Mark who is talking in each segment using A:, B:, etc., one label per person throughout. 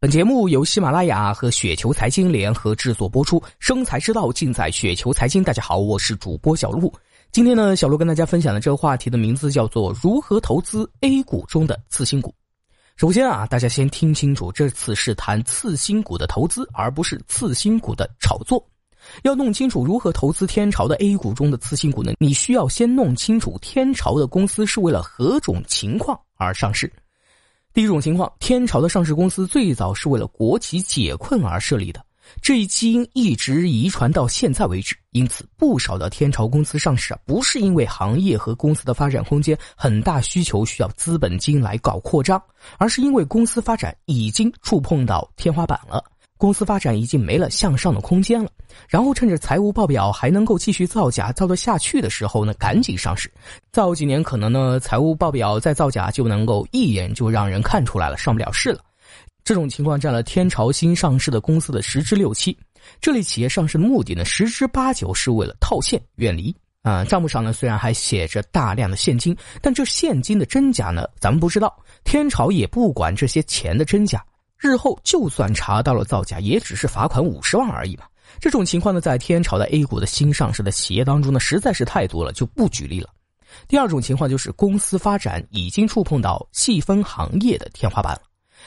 A: 本节目由喜马拉雅和雪球财经联合制作播出，生财之道尽在雪球财经。大家好，我是主播小璐。今天呢，小璐跟大家分享的这个话题的名字叫做“如何投资 A 股中的次新股”。首先啊，大家先听清楚，这次是谈次新股的投资，而不是次新股的炒作。要弄清楚如何投资天朝的 A 股中的次新股呢？你需要先弄清楚天朝的公司是为了何种情况而上市。第一种情况，天朝的上市公司最早是为了国企解困而设立的，这一基因一直遗传到现在为止。因此，不少的天朝公司上市啊，不是因为行业和公司的发展空间很大，需求需要资本金来搞扩张，而是因为公司发展已经触碰到天花板了。公司发展已经没了向上的空间了，然后趁着财务报表还能够继续造假造得下去的时候呢，赶紧上市，造几年可能呢财务报表再造假就能够一眼就让人看出来了，上不了市了。这种情况占了天朝新上市的公司的十之六七。这类企业上市的目的呢，十之八九是为了套现远离啊。账目上呢虽然还写着大量的现金，但这现金的真假呢，咱们不知道。天朝也不管这些钱的真假。日后就算查到了造假，也只是罚款五十万而已嘛。这种情况呢，在天朝的 A 股的新上市的企业当中呢，实在是太多了，就不举例了。第二种情况就是公司发展已经触碰到细分行业的天花板了，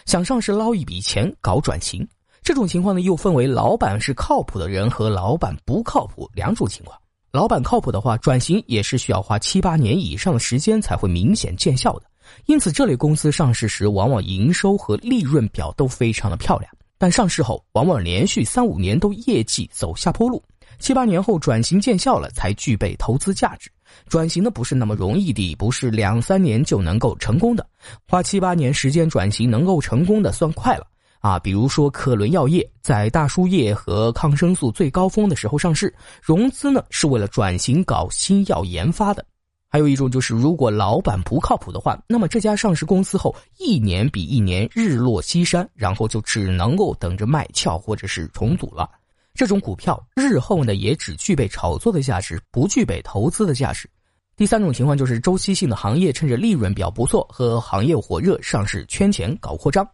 A: 想上市捞一笔钱搞转型。这种情况呢，又分为老板是靠谱的人和老板不靠谱两种情况。老板靠谱的话，转型也是需要花七八年以上的时间才会明显见效的。因此，这类公司上市时，往往营收和利润表都非常的漂亮，但上市后往往连续三五年都业绩走下坡路，七八年后转型见效了，才具备投资价值。转型的不是那么容易的，不是两三年就能够成功的，花七八年时间转型能够成功的算快了啊。比如说克伦药业在大输液和抗生素最高峰的时候上市，融资呢是为了转型搞新药研发的。还有一种就是，如果老板不靠谱的话，那么这家上市公司后一年比一年日落西山，然后就只能够等着卖俏或者是重组了。这种股票日后呢，也只具备炒作的价值，不具备投资的价值。第三种情况就是周期性的行业，趁着利润表不错和行业火热上市圈钱搞扩张，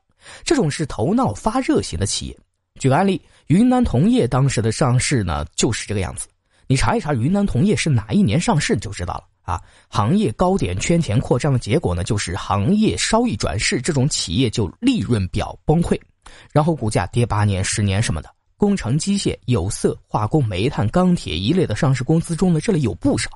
A: 这种是头脑发热型的企业。举个案例，云南铜业当时的上市呢就是这个样子。你查一查云南铜业是哪一年上市，就知道了。啊，行业高点圈钱扩张的结果呢，就是行业稍一转势，这种企业就利润表崩溃，然后股价跌八年、十年什么的。工程机械、有色、化工、煤炭、钢铁一类的上市公司中呢，这里有不少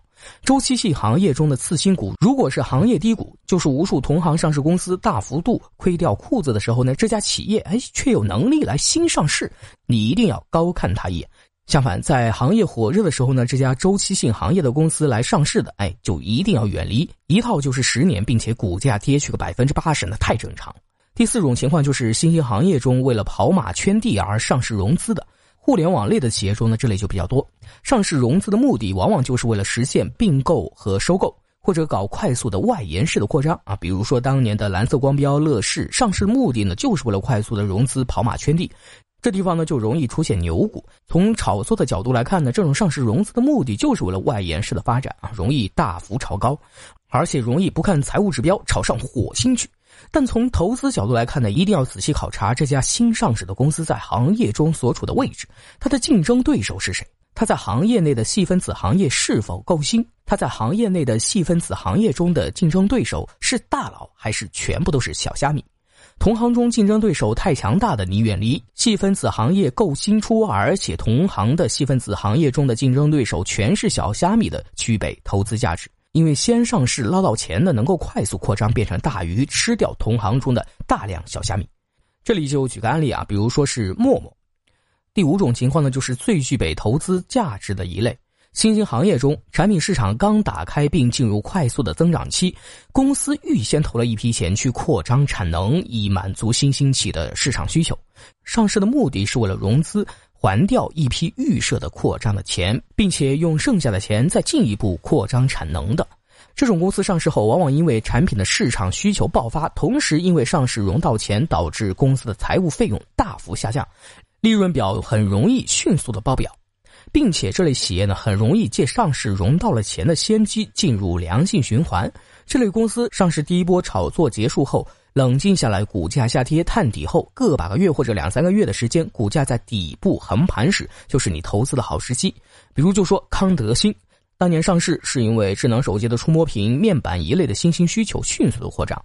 A: 周期性行业中的次新股。如果是行业低谷，就是无数同行上市公司大幅度亏掉裤子的时候呢，这家企业哎却有能力来新上市，你一定要高看他一眼。相反，在行业火热的时候呢，这家周期性行业的公司来上市的，哎，就一定要远离。一套就是十年，并且股价跌去个百分之八十，那太正常。第四种情况就是新兴行业中为了跑马圈地而上市融资的，互联网类的企业中呢，这类就比较多。上市融资的目的往往就是为了实现并购和收购，或者搞快速的外延式的扩张啊。比如说当年的蓝色光标、乐视上市目的呢，就是为了快速的融资跑马圈地。这地方呢就容易出现牛股。从炒作的角度来看呢，这种上市融资的目的就是为了外延式的发展啊，容易大幅炒高，而且容易不看财务指标炒上火星去。但从投资角度来看呢，一定要仔细考察这家新上市的公司在行业中所处的位置，它的竞争对手是谁？它在行业内的细分子行业是否够新？它在行业内的细分子行业中的竞争对手是大佬还是全部都是小虾米？同行中竞争对手太强大的，你远离；细分子行业够新出，而且同行的细分子行业中的竞争对手全是小虾米的，具备投资价值。因为先上市捞到钱的，能够快速扩张，变成大鱼，吃掉同行中的大量小虾米。这里就举个案例啊，比如说是陌陌。第五种情况呢，就是最具备投资价值的一类。新兴行业中，产品市场刚打开并进入快速的增长期，公司预先投了一批钱去扩张产能，以满足新兴起的市场需求。上市的目的是为了融资，还掉一批预设的扩张的钱，并且用剩下的钱再进一步扩张产能的。这种公司上市后，往往因为产品的市场需求爆发，同时因为上市融到钱，导致公司的财务费用大幅下降，利润表很容易迅速的爆表。并且这类企业呢，很容易借上市融到了钱的先机进入良性循环。这类公司上市第一波炒作结束后，冷静下来，股价下跌探底后，个把个月或者两三个月的时间，股价在底部横盘时，就是你投资的好时机。比如就说康德新，当年上市是因为智能手机的触摸屏、面板一类的新兴需求迅速的扩张，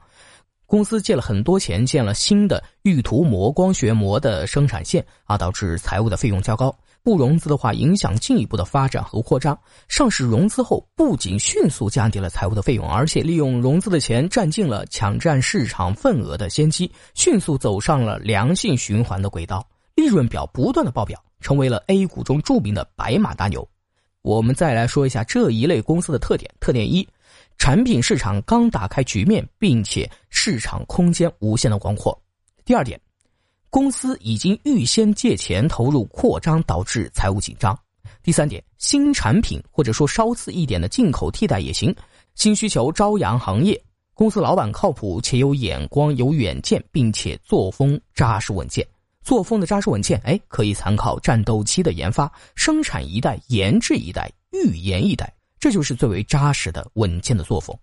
A: 公司借了很多钱建了新的预涂膜、光学膜的生产线啊，导致财务的费用较高。不融资的话，影响进一步的发展和扩张。上市融资后，不仅迅速降低了财务的费用，而且利用融资的钱占尽了抢占市场份额的先机，迅速走上了良性循环的轨道，利润表不断的爆表，成为了 A 股中著名的白马大牛。我们再来说一下这一类公司的特点：特点一，产品市场刚打开局面，并且市场空间无限的广阔；第二点。公司已经预先借钱投入扩张，导致财务紧张。第三点，新产品或者说稍次一点的进口替代也行。新需求朝阳行业，公司老板靠谱且有眼光、有远见，并且作风扎实稳健。作风的扎实稳健，哎，可以参考战斗机的研发，生产一代研制一代，预研一代，这就是最为扎实的稳健的作风。